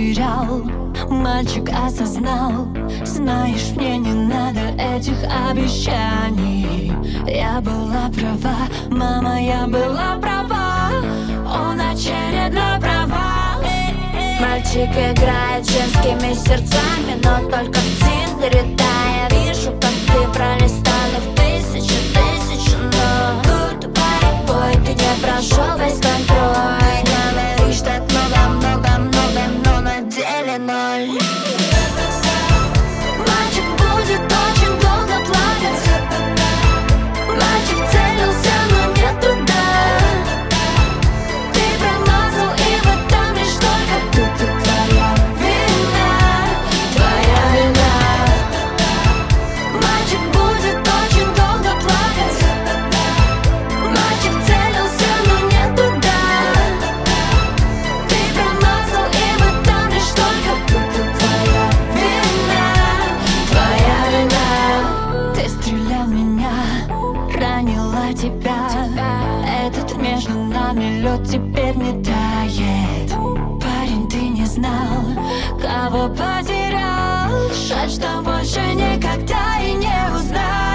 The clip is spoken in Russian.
потерял. Мальчик осознал Знаешь, мне не надо этих обещаний. Я была права, мама, я была права. Он очередно права Мальчик играет женскими сердцами Но только в Тиндере, да, между нами лед теперь не тает. Парень, ты не знал, кого потерял Жаль, что больше никогда и не узнаешь